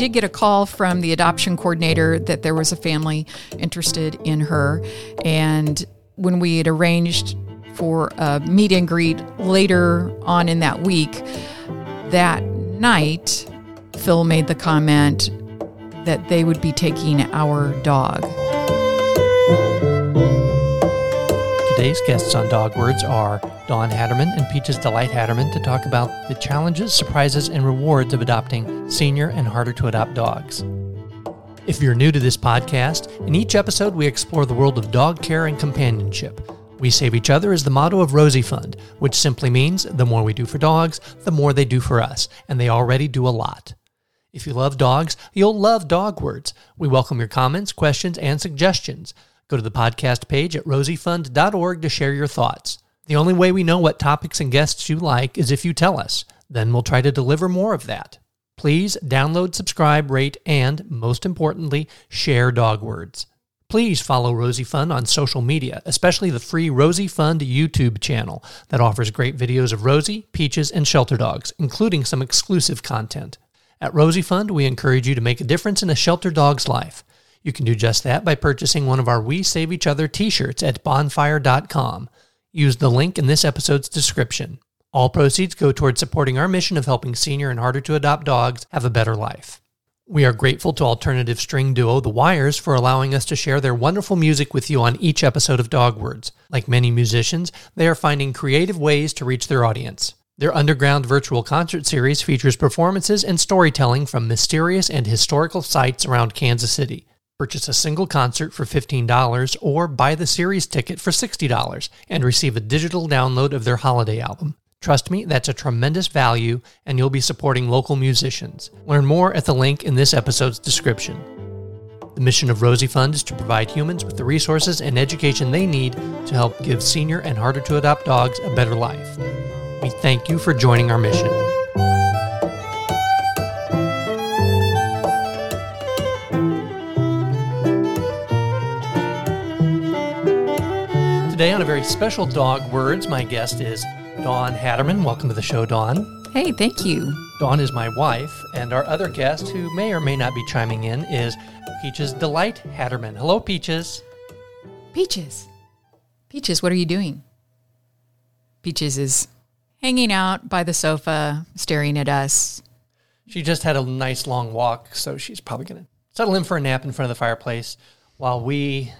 did get a call from the adoption coordinator that there was a family interested in her. And when we had arranged for a meet and greet later on in that week, that night, Phil made the comment that they would be taking our dog. Today's guests on Dog Words are Dawn Hatterman and Peaches Delight Hatterman to talk about the challenges, surprises, and rewards of adopting senior and harder to adopt dogs. If you're new to this podcast, in each episode we explore the world of dog care and companionship. We save each other is the motto of Rosie Fund, which simply means the more we do for dogs, the more they do for us, and they already do a lot. If you love dogs, you'll love Dog Words. We welcome your comments, questions, and suggestions. Go to the podcast page at rosiefund.org to share your thoughts. The only way we know what topics and guests you like is if you tell us. Then we'll try to deliver more of that. Please download, subscribe, rate, and, most importantly, share dog words. Please follow Rosie Fund on social media, especially the free Rosie Fund YouTube channel that offers great videos of Rosie, Peaches, and shelter dogs, including some exclusive content. At Rosie Fund, we encourage you to make a difference in a shelter dog's life. You can do just that by purchasing one of our We Save Each Other t shirts at bonfire.com. Use the link in this episode's description. All proceeds go towards supporting our mission of helping senior and harder to adopt dogs have a better life. We are grateful to alternative string duo The Wires for allowing us to share their wonderful music with you on each episode of Dog Words. Like many musicians, they are finding creative ways to reach their audience. Their underground virtual concert series features performances and storytelling from mysterious and historical sites around Kansas City. Purchase a single concert for $15 or buy the series ticket for $60 and receive a digital download of their holiday album. Trust me, that's a tremendous value, and you'll be supporting local musicians. Learn more at the link in this episode's description. The mission of Rosie Fund is to provide humans with the resources and education they need to help give senior and harder to adopt dogs a better life. We thank you for joining our mission. Today, on a very special Dog Words, my guest is Dawn Hatterman. Welcome to the show, Dawn. Hey, thank you. Dawn is my wife, and our other guest, who may or may not be chiming in, is Peaches Delight Hatterman. Hello, Peaches. Peaches. Peaches, what are you doing? Peaches is hanging out by the sofa, staring at us. She just had a nice long walk, so she's probably going to settle in for a nap in front of the fireplace while we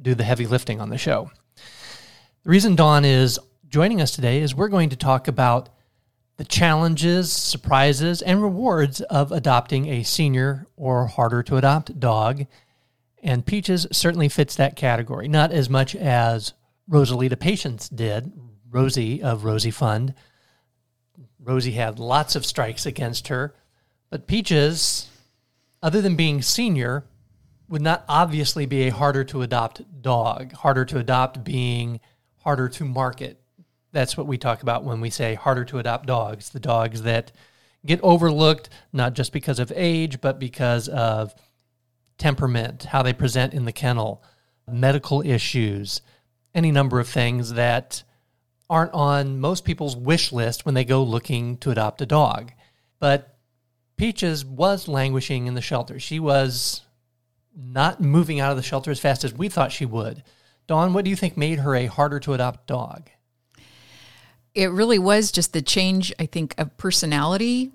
do the heavy lifting on the show. The reason Dawn is joining us today is we're going to talk about the challenges, surprises, and rewards of adopting a senior or harder to adopt dog. And Peaches certainly fits that category, not as much as Rosalita Patience did, Rosie of Rosie Fund. Rosie had lots of strikes against her, but Peaches, other than being senior, would not obviously be a harder to adopt dog. Harder to adopt being harder to market. That's what we talk about when we say harder to adopt dogs, the dogs that get overlooked not just because of age, but because of temperament, how they present in the kennel, medical issues, any number of things that aren't on most people's wish list when they go looking to adopt a dog. But Peaches was languishing in the shelter. She was not moving out of the shelter as fast as we thought she would. Dawn, what do you think made her a harder to adopt dog? It really was just the change, I think, of personality.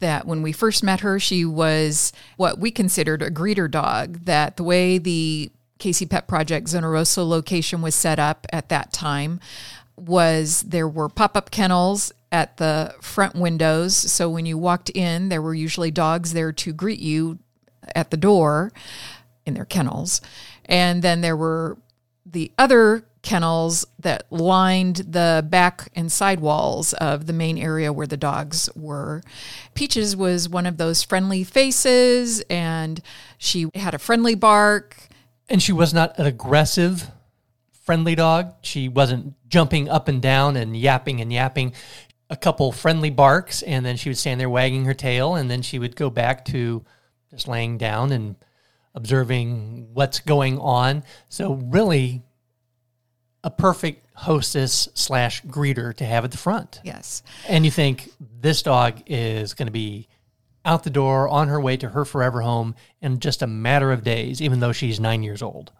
That when we first met her, she was what we considered a greeter dog. That the way the KC Pet Project Zona location was set up at that time was there were pop up kennels at the front windows. So when you walked in, there were usually dogs there to greet you at the door in their kennels. And then there were the other kennels that lined the back and side walls of the main area where the dogs were. Peaches was one of those friendly faces, and she had a friendly bark. And she was not an aggressive, friendly dog. She wasn't jumping up and down and yapping and yapping. A couple friendly barks, and then she would stand there wagging her tail, and then she would go back to just laying down and observing what's going on. So, really, a perfect hostess slash greeter to have at the front. Yes. And you think this dog is going to be out the door on her way to her forever home in just a matter of days, even though she's nine years old.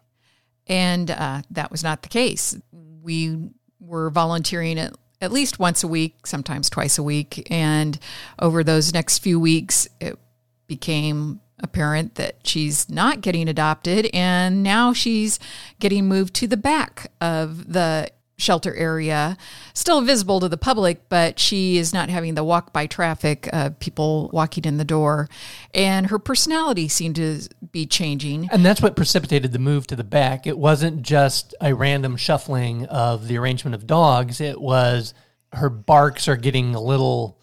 And uh, that was not the case. We were volunteering at, at least once a week, sometimes twice a week. And over those next few weeks, it became apparent that she's not getting adopted. And now she's getting moved to the back of the shelter area, still visible to the public, but she is not having the walk by traffic, uh, people walking in the door. And her personality seemed to be changing. And that's what precipitated the move to the back. It wasn't just a random shuffling of the arrangement of dogs, it was her barks are getting a little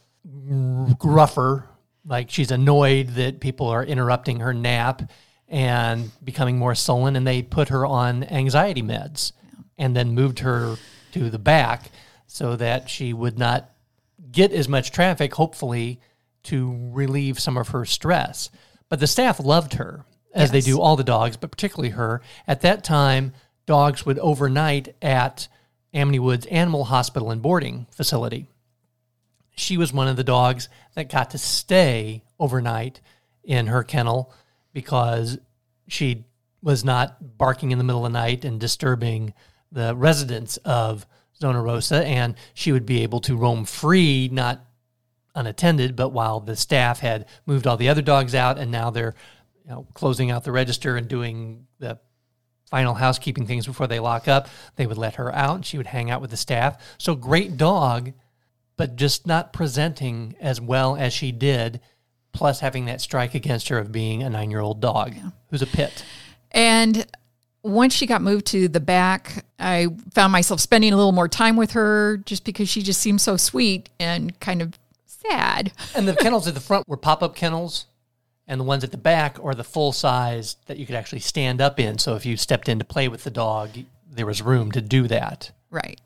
gruffer. Like she's annoyed that people are interrupting her nap and becoming more sullen, and they put her on anxiety meds and then moved her to the back so that she would not get as much traffic, hopefully, to relieve some of her stress. But the staff loved her, as yes. they do all the dogs, but particularly her. At that time, dogs would overnight at Amity Woods Animal Hospital and Boarding Facility. She was one of the dogs that got to stay overnight in her kennel because she was not barking in the middle of the night and disturbing the residents of Zona Rosa, and she would be able to roam free, not unattended, but while the staff had moved all the other dogs out, and now they're you know, closing out the register and doing the final housekeeping things before they lock up, they would let her out. And she would hang out with the staff. So great dog, but just not presenting as well as she did. Plus, having that strike against her of being a nine-year-old dog yeah. who's a pit. And once she got moved to the back, I found myself spending a little more time with her just because she just seemed so sweet and kind of sad. And the kennels at the front were pop up kennels, and the ones at the back are the full size that you could actually stand up in. So if you stepped in to play with the dog, there was room to do that. Right.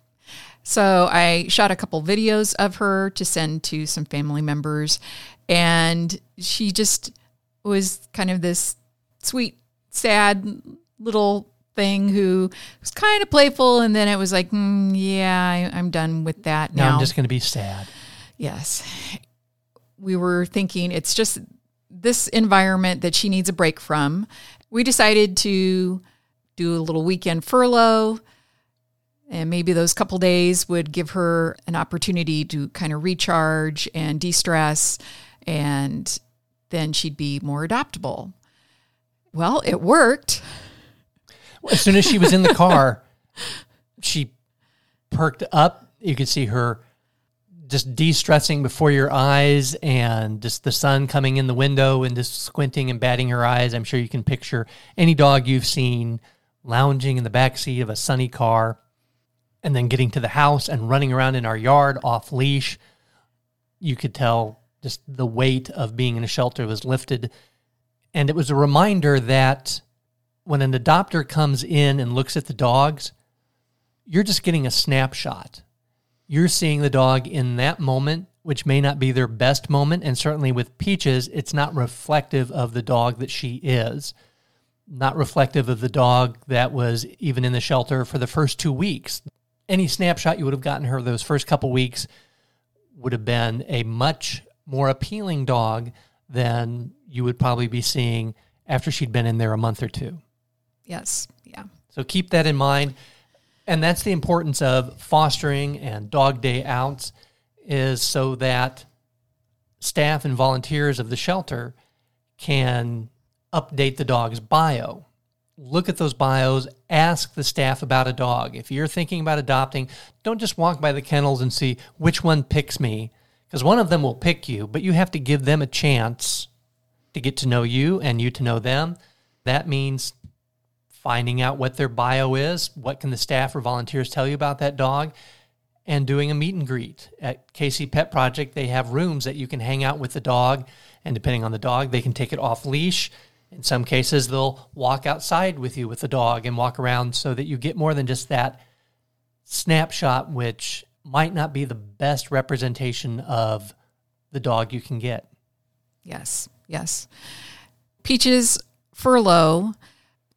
So I shot a couple videos of her to send to some family members, and she just was kind of this sweet, sad little thing who was kind of playful, and then it was like, mm, yeah, I, am done with that now. now I'm just going to be sad. Yes, we were thinking it's just this environment that she needs a break from. We decided to do a little weekend furlough. And maybe those couple days would give her an opportunity to kind of recharge and de stress, and then she'd be more adoptable. Well, it worked. As soon as she was in the car, she perked up. You could see her just de-stressing before your eyes and just the sun coming in the window and just squinting and batting her eyes. I'm sure you can picture any dog you've seen lounging in the back seat of a sunny car and then getting to the house and running around in our yard off leash. You could tell just the weight of being in a shelter was lifted. And it was a reminder that when an adopter comes in and looks at the dogs, you're just getting a snapshot. You're seeing the dog in that moment, which may not be their best moment. And certainly with Peaches, it's not reflective of the dog that she is, not reflective of the dog that was even in the shelter for the first two weeks. Any snapshot you would have gotten her those first couple weeks would have been a much more appealing dog than you would probably be seeing after she'd been in there a month or two. Yes. Yeah. So keep that in mind. And that's the importance of fostering and dog day outs is so that staff and volunteers of the shelter can update the dog's bio. Look at those bios, ask the staff about a dog. If you're thinking about adopting, don't just walk by the kennels and see which one picks me, because one of them will pick you, but you have to give them a chance to get to know you and you to know them. That means finding out what their bio is, what can the staff or volunteers tell you about that dog, and doing a meet and greet. At KC Pet Project, they have rooms that you can hang out with the dog, and depending on the dog, they can take it off leash. In some cases, they'll walk outside with you with the dog and walk around so that you get more than just that snapshot, which might not be the best representation of the dog you can get. Yes, yes. Peaches furlough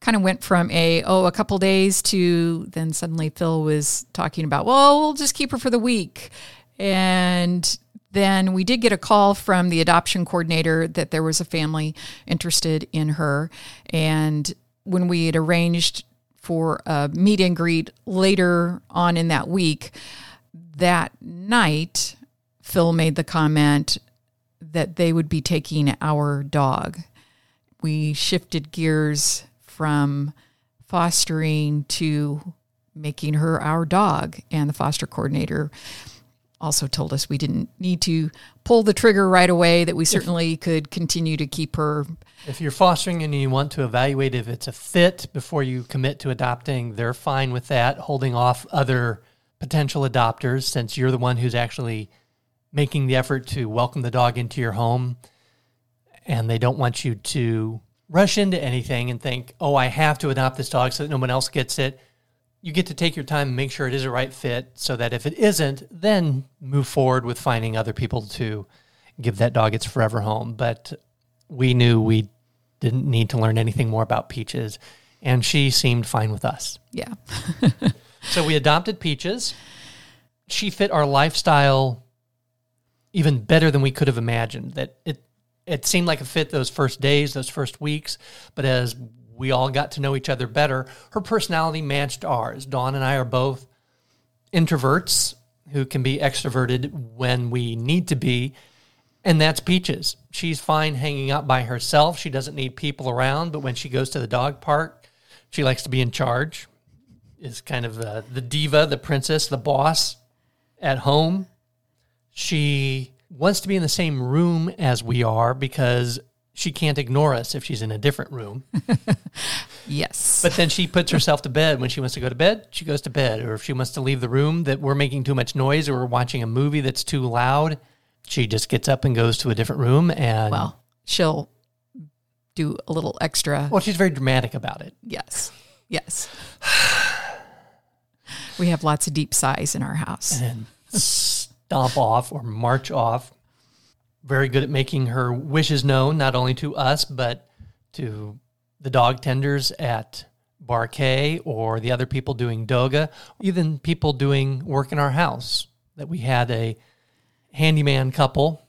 kind of went from a oh a couple days to then suddenly Phil was talking about well we'll just keep her for the week and then we did get a call from the adoption coordinator that there was a family interested in her. And when we had arranged for a meet and greet later on in that week, that night, Phil made the comment that they would be taking our dog. We shifted gears from fostering to making her our dog, and the foster coordinator also told us we didn't need to pull the trigger right away, that we certainly could continue to keep her. If you're fostering and you want to evaluate if it's a fit before you commit to adopting, they're fine with that, holding off other potential adopters since you're the one who's actually making the effort to welcome the dog into your home. And they don't want you to rush into anything and think, oh, I have to adopt this dog so that no one else gets it you get to take your time and make sure it is a right fit so that if it isn't, then move forward with finding other people to give that dog its forever home. But we knew we didn't need to learn anything more about Peaches, and she seemed fine with us. Yeah. so we adopted Peaches. She fit our lifestyle even better than we could have imagined. That it it seemed like a fit those first days, those first weeks, but as we all got to know each other better. Her personality matched ours. Dawn and I are both introverts who can be extroverted when we need to be. And that's Peaches. She's fine hanging out by herself. She doesn't need people around, but when she goes to the dog park, she likes to be in charge. Is kind of the, the diva, the princess, the boss at home. She wants to be in the same room as we are because she can't ignore us if she's in a different room. yes. But then she puts herself to bed. When she wants to go to bed, she goes to bed. Or if she wants to leave the room that we're making too much noise or we're watching a movie that's too loud, she just gets up and goes to a different room and Well, she'll do a little extra. Well, she's very dramatic about it. Yes. Yes. we have lots of deep sighs in our house. And stomp off or march off very good at making her wishes known, not only to us, but to the dog tenders at Bar K or the other people doing Doga, even people doing work in our house. That we had a handyman couple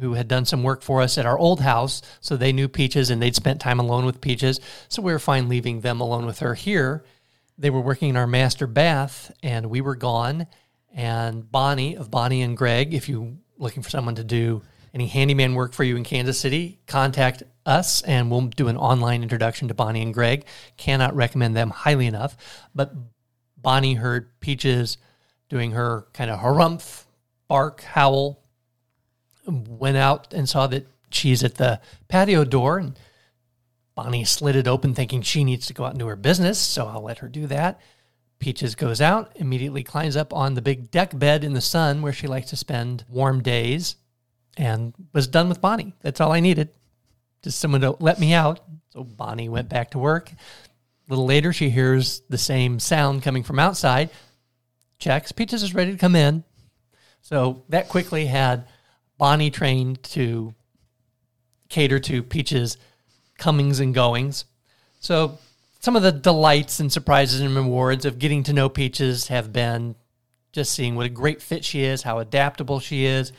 who had done some work for us at our old house. So they knew Peaches and they'd spent time alone with Peaches. So we were fine leaving them alone with her here. They were working in our master bath and we were gone. And Bonnie of Bonnie and Greg, if you're looking for someone to do any handyman work for you in Kansas City, contact us and we'll do an online introduction to Bonnie and Greg. Cannot recommend them highly enough. But Bonnie heard Peaches doing her kind of harumph, bark, howl, went out and saw that she's at the patio door and Bonnie slid it open thinking she needs to go out and do her business, so I'll let her do that. Peaches goes out, immediately climbs up on the big deck bed in the sun where she likes to spend warm days and was done with Bonnie. That's all I needed. Just someone to let me out. So Bonnie went back to work. A little later, she hears the same sound coming from outside. Checks. Peaches is ready to come in. So that quickly had Bonnie trained to cater to Peaches' comings and goings. So some of the delights and surprises and rewards of getting to know Peaches have been just seeing what a great fit she is, how adaptable she is,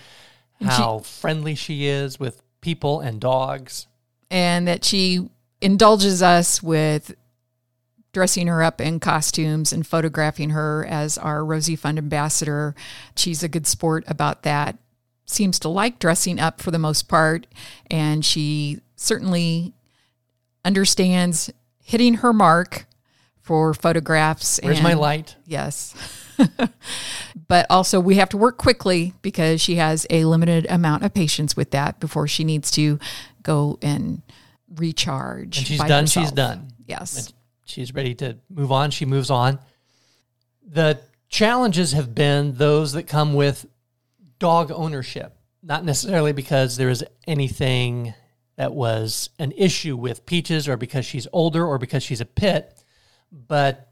how she, friendly she is with people and dogs. And that she indulges us with dressing her up in costumes and photographing her as our Rosie Fund ambassador. She's a good sport about that. Seems to like dressing up for the most part. And she certainly understands hitting her mark for photographs. Where's and, my light? Yes. but also, we have to work quickly because she has a limited amount of patience with that before she needs to go and recharge. And she's done. Herself. She's done. Yes. And she's ready to move on. She moves on. The challenges have been those that come with dog ownership, not necessarily because there is anything that was an issue with Peaches or because she's older or because she's a pit, but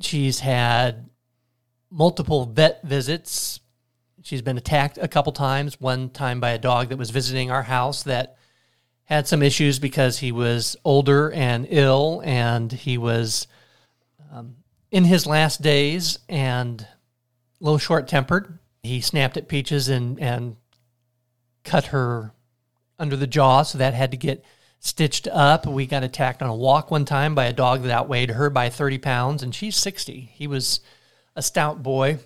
She's had multiple vet visits. She's been attacked a couple times, one time by a dog that was visiting our house that had some issues because he was older and ill and he was um, in his last days and a little short tempered. He snapped at Peaches and, and cut her under the jaw, so that had to get stitched up. We got attacked on a walk one time by a dog that outweighed her by 30 pounds, and she's 60. He was a stout boy,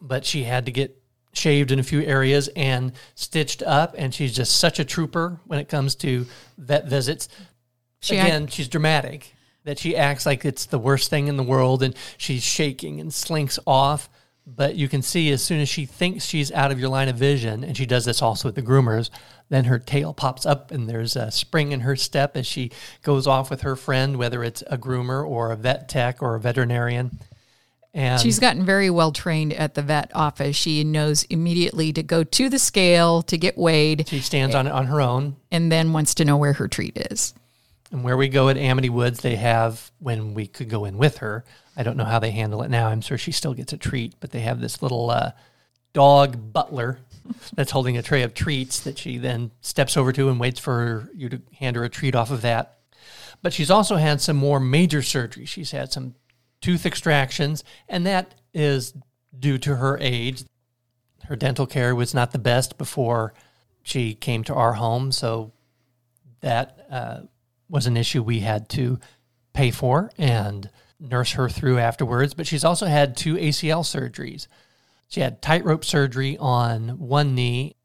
but she had to get shaved in a few areas and stitched up, and she's just such a trooper when it comes to vet visits. She Again, she's dramatic. That she acts like it's the worst thing in the world, and she's shaking and slinks off. But you can see as soon as she thinks she's out of your line of vision, and she does this also with the groomers, then her tail pops up and there's a spring in her step as she goes off with her friend, whether it's a groomer or a vet tech or a veterinarian. And She's gotten very well trained at the vet office. She knows immediately to go to the scale to get weighed she stands on on her own. and then wants to know where her treat is. And where we go at Amity Woods, they have when we could go in with her. I don't know how they handle it now. I'm sure she still gets a treat, but they have this little uh, dog butler that's holding a tray of treats that she then steps over to and waits for you to hand her a treat off of that. But she's also had some more major surgery. She's had some tooth extractions, and that is due to her age. Her dental care was not the best before she came to our home, so that uh, was an issue we had to pay for and nurse her through afterwards. But she's also had two ACL surgeries. She had tightrope surgery on one knee,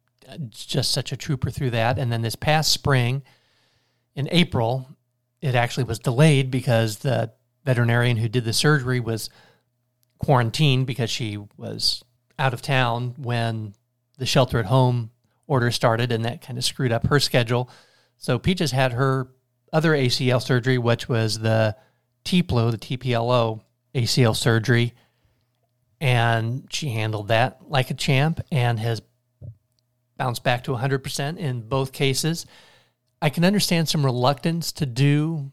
just such a trooper through that. And then this past spring, in April, it actually was delayed because the veterinarian who did the surgery was quarantined because she was out of town when the shelter at home order started, and that kind of screwed up her schedule. So Peaches had her other ACL surgery, which was the TPLO, the TPLO ACL surgery, and she handled that like a champ and has bounced back to 100% in both cases. I can understand some reluctance to do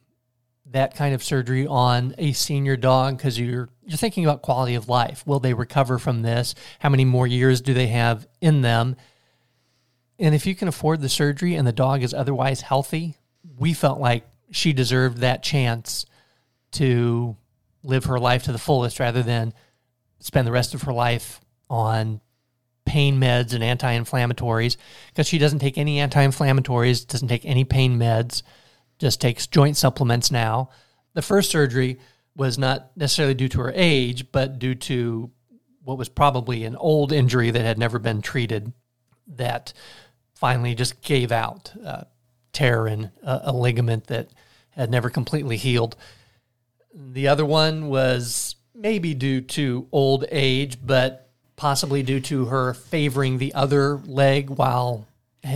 that kind of surgery on a senior dog because you're you're thinking about quality of life. Will they recover from this? How many more years do they have in them? And if you can afford the surgery and the dog is otherwise healthy, we felt like she deserved that chance to live her life to the fullest rather than spend the rest of her life on pain meds and anti-inflammatories because she doesn't take any anti-inflammatories, doesn't take any pain meds, just takes joint supplements now. The first surgery was not necessarily due to her age, but due to what was probably an old injury that had never been treated that finally just gave out, uh, tear in a, a ligament that had never completely healed. The other one was maybe due to old age, but possibly due to her favoring the other leg while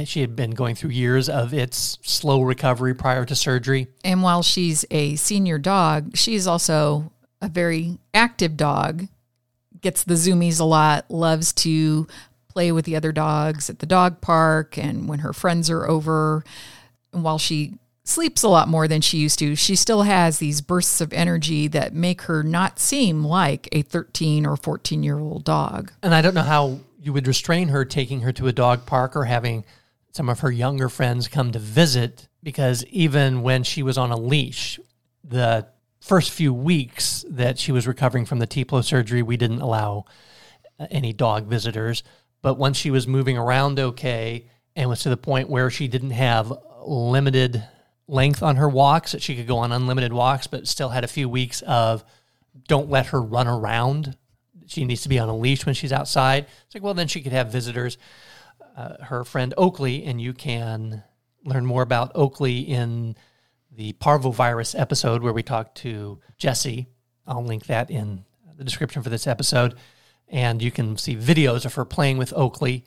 she had been going through years of its slow recovery prior to surgery. And while she's a senior dog, she's also a very active dog, gets the zoomies a lot, loves to play with the other dogs at the dog park and when her friends are over. And while she sleeps a lot more than she used to, she still has these bursts of energy that make her not seem like a 13 or 14 year old dog. And I don't know how you would restrain her taking her to a dog park or having some of her younger friends come to visit because even when she was on a leash, the first few weeks that she was recovering from the TPLO surgery, we didn't allow uh, any dog visitors. But once she was moving around okay and was to the point where she didn't have limited length on her walks, that she could go on unlimited walks, but still had a few weeks of don't let her run around. She needs to be on a leash when she's outside. It's like, well, then she could have visitors. Uh, her friend Oakley, and you can learn more about Oakley in the parvovirus episode where we talked to Jesse. I'll link that in the description for this episode. And you can see videos of her playing with Oakley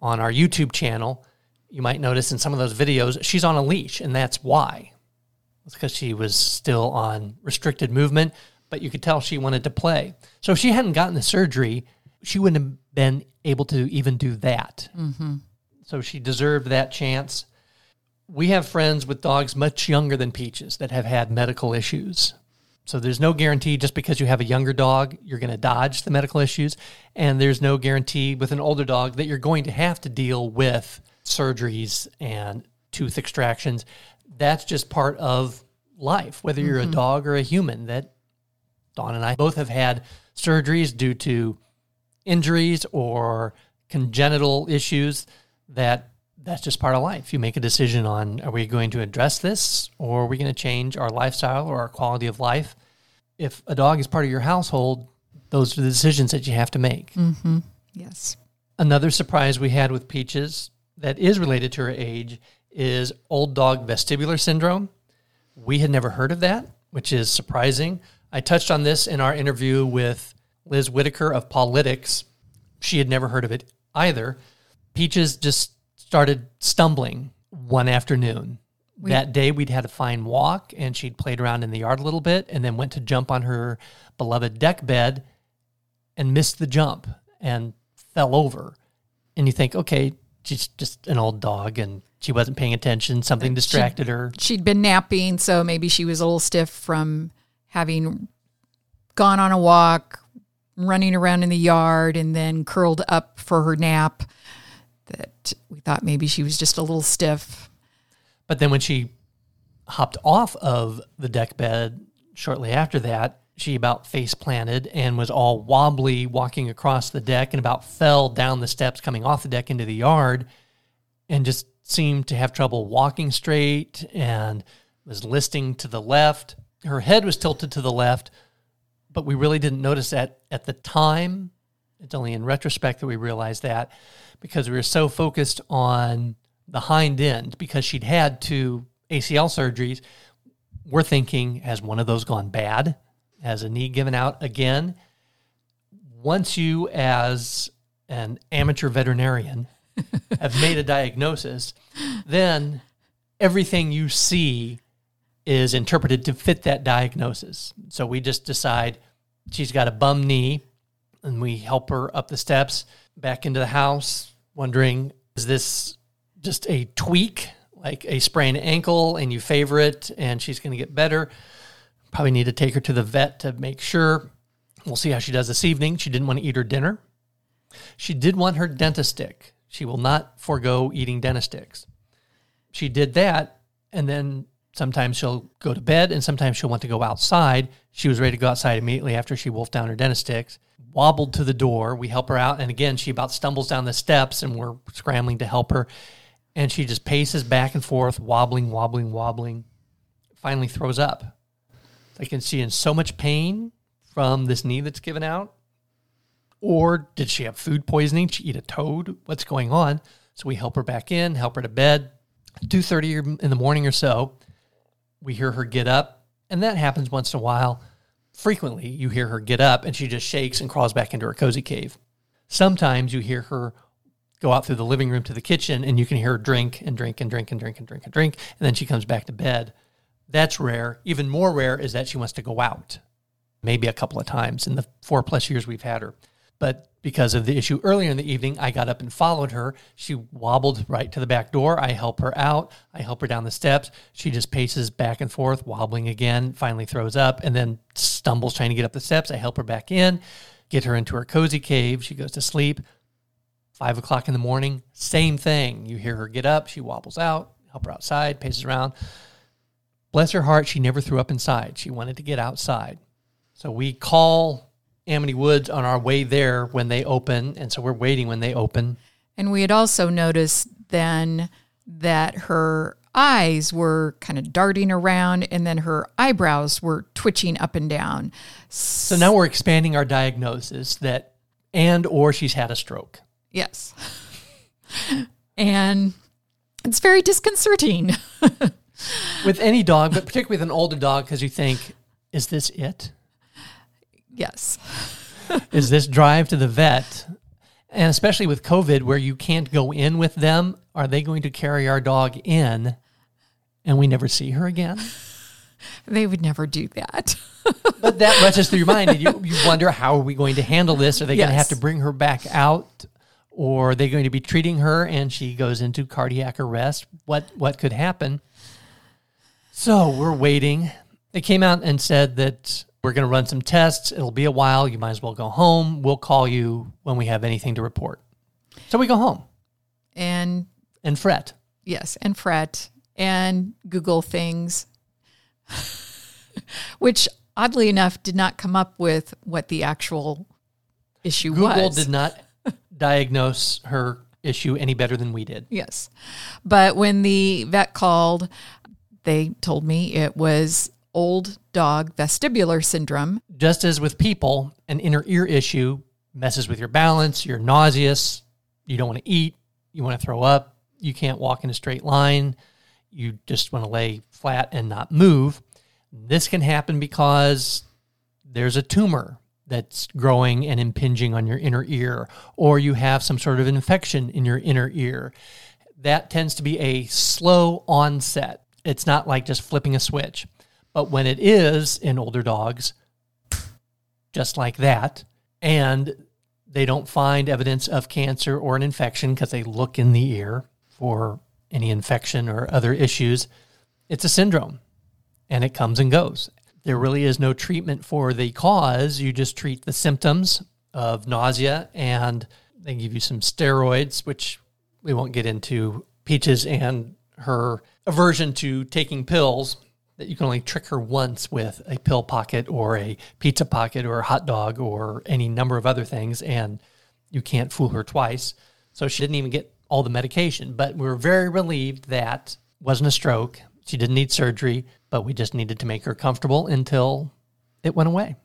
on our YouTube channel. You might notice in some of those videos, she's on a leash, and that's why. It's because she was still on restricted movement, but you could tell she wanted to play. So if she hadn't gotten the surgery, she wouldn't have been able to even do that. Mm-hmm. So she deserved that chance. We have friends with dogs much younger than Peaches that have had medical issues. So there's no guarantee just because you have a younger dog, you're going to dodge the medical issues. And there's no guarantee with an older dog that you're going to have to deal with surgeries and tooth extractions. That's just part of life, whether you're a dog or a human. That Dawn and I both have had surgeries due to injuries or congenital issues that that's just part of life. You make a decision on are we going to address this or are we going to change our lifestyle or our quality of life? If a dog is part of your household, those are the decisions that you have to make. Mm-hmm. Yes. Another surprise we had with Peaches that is related to her age is old dog vestibular syndrome. We had never heard of that, which is surprising. I touched on this in our interview with Liz Whitaker of Politics. She had never heard of it either. Peaches just started stumbling one afternoon. We, that day, we'd had a fine walk, and she'd played around in the yard a little bit, and then went to jump on her beloved deck bed and missed the jump and fell over. And you think, okay, she's just an old dog, and she wasn't paying attention. Something distracted she'd, her. She'd been napping, so maybe she was a little stiff from having gone on a walk, running around in the yard, and then curled up for her nap that we thought maybe she was just a little stiff. But then when she hopped off of the deck bed shortly after that, she about face planted and was all wobbly walking across the deck and about fell down the steps coming off the deck into the yard and just seemed to have trouble walking straight and was listing to the left. Her head was tilted to the left, but we really didn't notice that at the time. It's only in retrospect that we realized that because we were so focused on the hind end because she'd had two ACL surgeries. We're thinking, has one of those gone bad? Has a knee given out again? Once you, as an amateur veterinarian, have made a diagnosis, then everything you see is interpreted to fit that diagnosis. So we just decide she's got a bum knee and we help her up the steps back into the house wondering is this just a tweak, like a sprained ankle, and you favor it and she's going to get better? Probably need to take her to the vet to make sure. We'll see how she does this evening. She didn't want to eat her dinner. She did want her dentist stick. She will not forego eating Dentastix. She did that, and then sometimes she'll go to bed, and sometimes she'll want to go outside. She was ready to go outside immediately after she wolfed down her Dentastix wobbled to the door. We help her out. And again, she about stumbles down the steps and we're scrambling to help her. And she just paces back and forth, wobbling, wobbling, wobbling. Finally throws up. I can see in so much pain from this knee that's given out. Or did she have food poisoning? Did she eat a toad? What's going on? So we help her back in, help her to bed. 2.30 in the morning or so, we hear her get up. And that happens once in a while frequently you hear her get up and she just shakes and crawls back into her cozy cave. Sometimes you hear her go out through the living room to the kitchen and you can hear her drink and drink and drink and drink and drink and drink and then she comes back to bed. That's rare. Even more rare is that she wants to go out. Maybe a couple of times in the 4 plus years we've had her. But because of the issue earlier in the evening, I got up and followed her. She wobbled right to the back door. I help her out. I help her down the steps. She just paces back and forth, wobbling again, finally throws up, and then stumbles trying to get up the steps. I help her back in, get her into her cozy cave. She goes to sleep. Five o'clock in the morning, same thing. You hear her get up. She wobbles out, help her outside, paces around. Bless her heart, she never threw up inside. She wanted to get outside. So we call Amity Woods on our way there when they open, and so we're waiting when they open. And we had also noticed then that her eyes were kind of darting around and then her eyebrows were twitching up and down. So now we're expanding our diagnosis that and or she's had a stroke. Yes. and it's very disconcerting. with any dog, but particularly with an older dog because you think is this it? Yes. is this drive to the vet, and especially with COVID, where you can't go in with them, are they going to carry our dog in and we never see her again? They would never do that. but that rushes through your mind. And you, you wonder, how are we going to handle this? Are they yes. going to have to bring her back out? Or are they going to be treating her and she goes into cardiac arrest? What, what could happen? So we're waiting. They came out and said that we're going to run some tests. It'll be a while. You might as well go home. We'll call you when we have anything to report. So we go home and and fret. Yes, and fret and Google things, which oddly enough did not come up with what the actual issue Google was. did not diagnose her issue any better than we did. Yes. But when the vet called, they told me it was old dog vestibular syndrome. Just as with people, an inner ear issue messes with your balance, you're nauseous, you don't want to eat, you want to throw up, you can't walk in a straight line, you just want to lay flat and not move. This can happen because there's a tumor that's growing and impinging on your inner ear, or you have some sort of infection in your inner ear. That tends to be a slow onset. It's not like just flipping a switch. But when it is in older dogs, just like that, and they don't find evidence of cancer or an infection because they look in the ear for any infection or other issues, it's a syndrome and it comes and goes. There really is no treatment for the cause. You just treat the symptoms of nausea and they give you some steroids, which we won't get into. Peaches and her aversion to taking pills that you can only trick her once with a pill pocket or a pizza pocket or a hot dog or any number of other things, and you can't fool her twice. So she didn't even get all the medication. But we were very relieved that wasn't a stroke. She didn't need surgery, but we just needed to make her comfortable until it went away.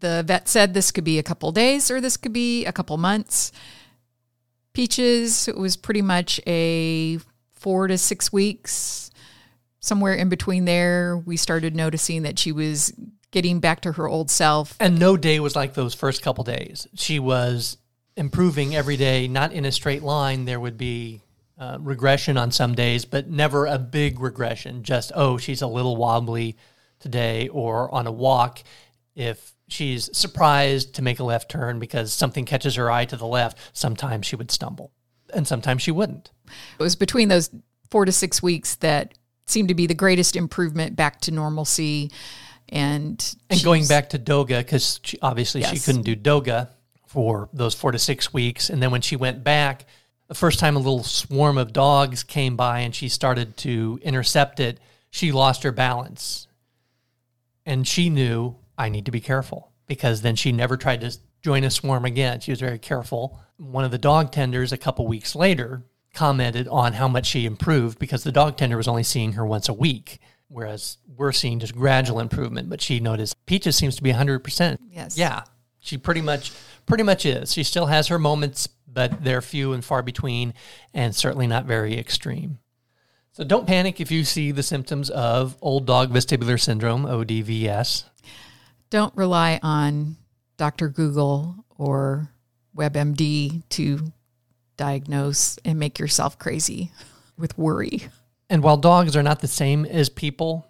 The vet said this could be a couple days or this could be a couple months. Peaches was pretty much a four to six weeks. Somewhere in between there, we started noticing that she was getting back to her old self. And no day was like those first couple days. She was improving every day, not in a straight line. There would be uh, regression on some days, but never a big regression. Just, oh, she's a little wobbly today, or on a walk, if she's surprised to make a left turn because something catches her eye to the left, sometimes she would stumble and sometimes she wouldn't. It was between those four to six weeks that seemed to be the greatest improvement back to normalcy. And, And going was- back to Doga, because obviously she couldn't do Doga for those four to six weeks. And then when she went back, the first time a little swarm of dogs came by and she started to intercept it, she lost her balance. And she knew, I need to be careful because then she never tried to join a swarm again. She was very careful. One of the dog tenders, a couple weeks later, commented on how much she improved because the dog tender was only seeing her once a week, whereas we're seeing just gradual improvement. But she noticed Peaches seems to be 100%. Yes. Yeah, she pretty much pretty much is. She still has her moments, but they're few and far between, and certainly not very extreme. So don't panic if you see the symptoms of old dog vestibular syndrome (ODVS). don't rely on Dr. Google or WebMD to diagnose and make yourself crazy with worry. And while dogs are not the same as people,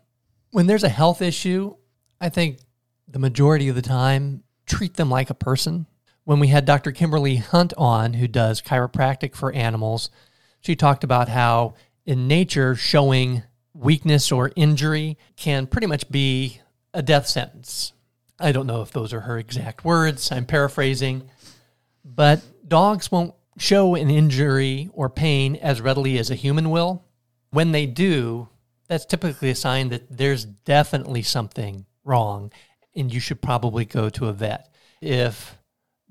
when there's a health issue, I think the majority of the time treat them like a person. When we had Dr. Kimberly Hunt on, who does chiropractic for animals, she talked about how in nature, showing weakness or injury can pretty much be a death sentence. I don't know if those are her exact words, I'm paraphrasing, but dogs won't show an injury or pain as readily as a human will. When they do, that's typically a sign that there's definitely something wrong and you should probably go to a vet. If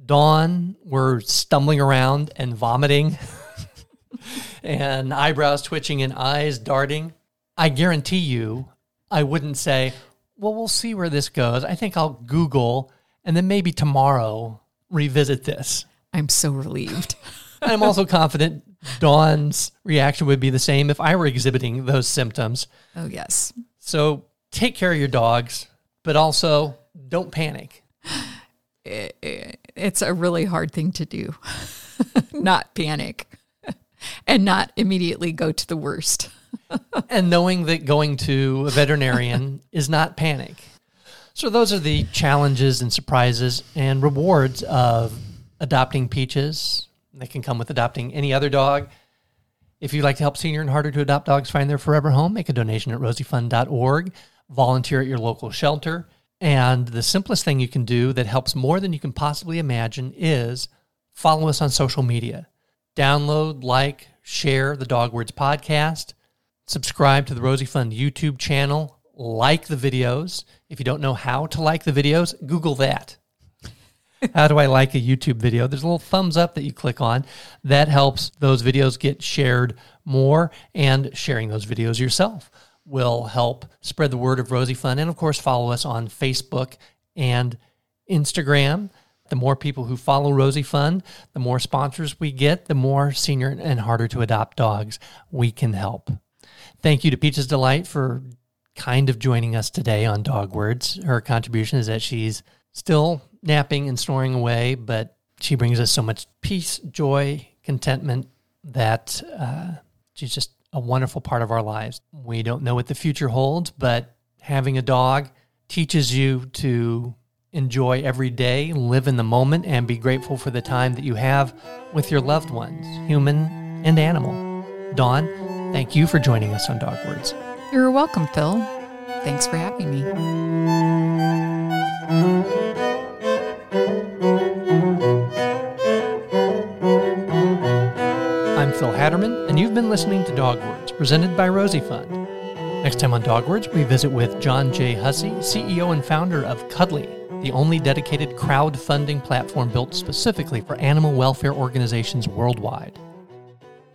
Dawn were stumbling around and vomiting and eyebrows twitching and eyes darting, I guarantee you I wouldn't say, well, we'll see where this goes. I think I'll Google and then maybe tomorrow revisit this. I'm so relieved. I'm also confident Dawn's reaction would be the same if I were exhibiting those symptoms. Oh, yes. So take care of your dogs, but also don't panic. It's a really hard thing to do. not panic and not immediately go to the worst. and knowing that going to a veterinarian is not panic. So, those are the challenges and surprises and rewards of adopting Peaches. They can come with adopting any other dog. If you'd like to help senior and harder to adopt dogs find their forever home, make a donation at rosiefund.org, volunteer at your local shelter. And the simplest thing you can do that helps more than you can possibly imagine is follow us on social media. Download, like, share the Dog Words podcast subscribe to the Rosie Fund YouTube channel, like the videos. If you don't know how to like the videos, Google that. How do I like a YouTube video? There's a little thumbs up that you click on. That helps those videos get shared more, and sharing those videos yourself will help spread the word of Rosie Fund. And of course, follow us on Facebook and Instagram. The more people who follow Rosie Fund, the more sponsors we get, the more senior and harder to adopt dogs we can help. Thank you to Peaches Delight for kind of joining us today on Dog Words. Her contribution is that she's still napping and snoring away, but she brings us so much peace, joy, contentment that uh, she's just a wonderful part of our lives. We don't know what the future holds, but having a dog teaches you to enjoy every day, live in the moment, and be grateful for the time that you have with your loved ones, human and animal. Dawn, thank you for joining us on Dog Words. You're welcome, Phil. Thanks for having me. Phil Hatterman, and you've been listening to Dog Words, presented by Rosie Fund. Next time on Dog Words, we visit with John J. Hussey, CEO and founder of Cuddly, the only dedicated crowdfunding platform built specifically for animal welfare organizations worldwide.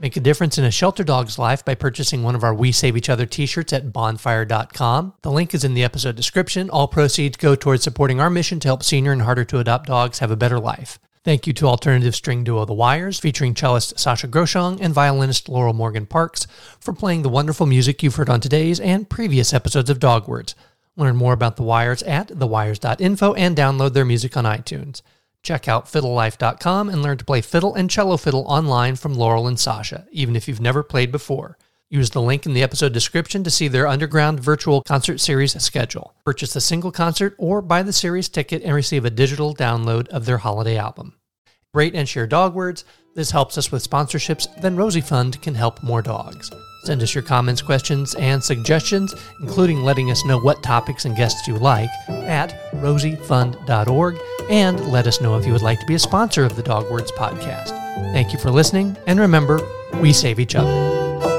Make a difference in a shelter dog's life by purchasing one of our We Save Each Other t shirts at bonfire.com. The link is in the episode description. All proceeds go towards supporting our mission to help senior and harder to adopt dogs have a better life. Thank you to alternative string duo The Wires, featuring cellist Sasha Groshong and violinist Laurel Morgan Parks, for playing the wonderful music you've heard on today's and previous episodes of Dog Words. Learn more about The Wires at thewires.info and download their music on iTunes. Check out fiddlelife.com and learn to play fiddle and cello fiddle online from Laurel and Sasha, even if you've never played before. Use the link in the episode description to see their underground virtual concert series schedule. Purchase a single concert or buy the series ticket and receive a digital download of their holiday album. Rate and share dog words. This helps us with sponsorships, then Rosie Fund can help more dogs. Send us your comments, questions, and suggestions, including letting us know what topics and guests you like at rosiefund.org and let us know if you would like to be a sponsor of the Dog Words podcast. Thank you for listening, and remember, we save each other.